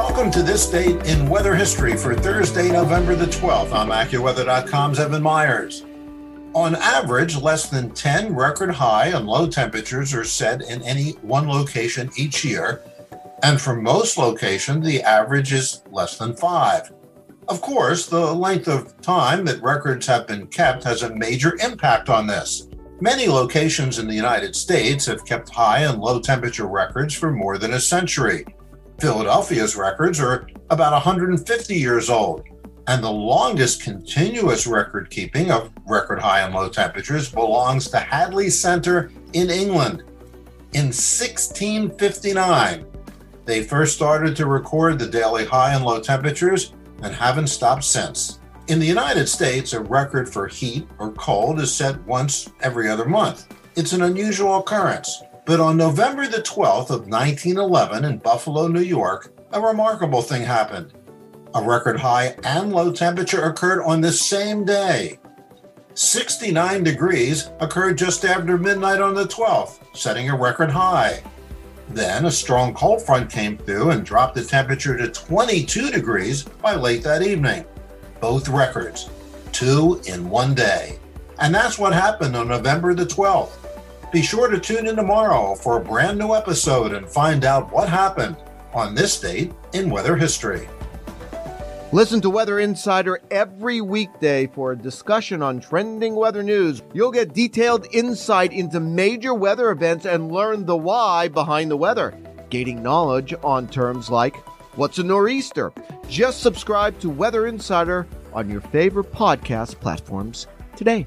Welcome to this date in weather history for Thursday, November the 12th. I'm AccuWeather.com's Evan Myers. On average, less than 10 record high and low temperatures are set in any one location each year. And for most locations, the average is less than five. Of course, the length of time that records have been kept has a major impact on this. Many locations in the United States have kept high and low temperature records for more than a century. Philadelphia's records are about 150 years old, and the longest continuous record keeping of record high and low temperatures belongs to Hadley Center in England. In 1659, they first started to record the daily high and low temperatures and haven't stopped since. In the United States, a record for heat or cold is set once every other month. It's an unusual occurrence. But on November the 12th of 1911 in Buffalo, New York, a remarkable thing happened. A record high and low temperature occurred on the same day. 69 degrees occurred just after midnight on the 12th, setting a record high. Then a strong cold front came through and dropped the temperature to 22 degrees by late that evening. Both records, two in one day. And that's what happened on November the 12th. Be sure to tune in tomorrow for a brand new episode and find out what happened on this date in weather history. Listen to Weather Insider every weekday for a discussion on trending weather news. You'll get detailed insight into major weather events and learn the why behind the weather, gaining knowledge on terms like what's a nor'easter. Just subscribe to Weather Insider on your favorite podcast platforms today.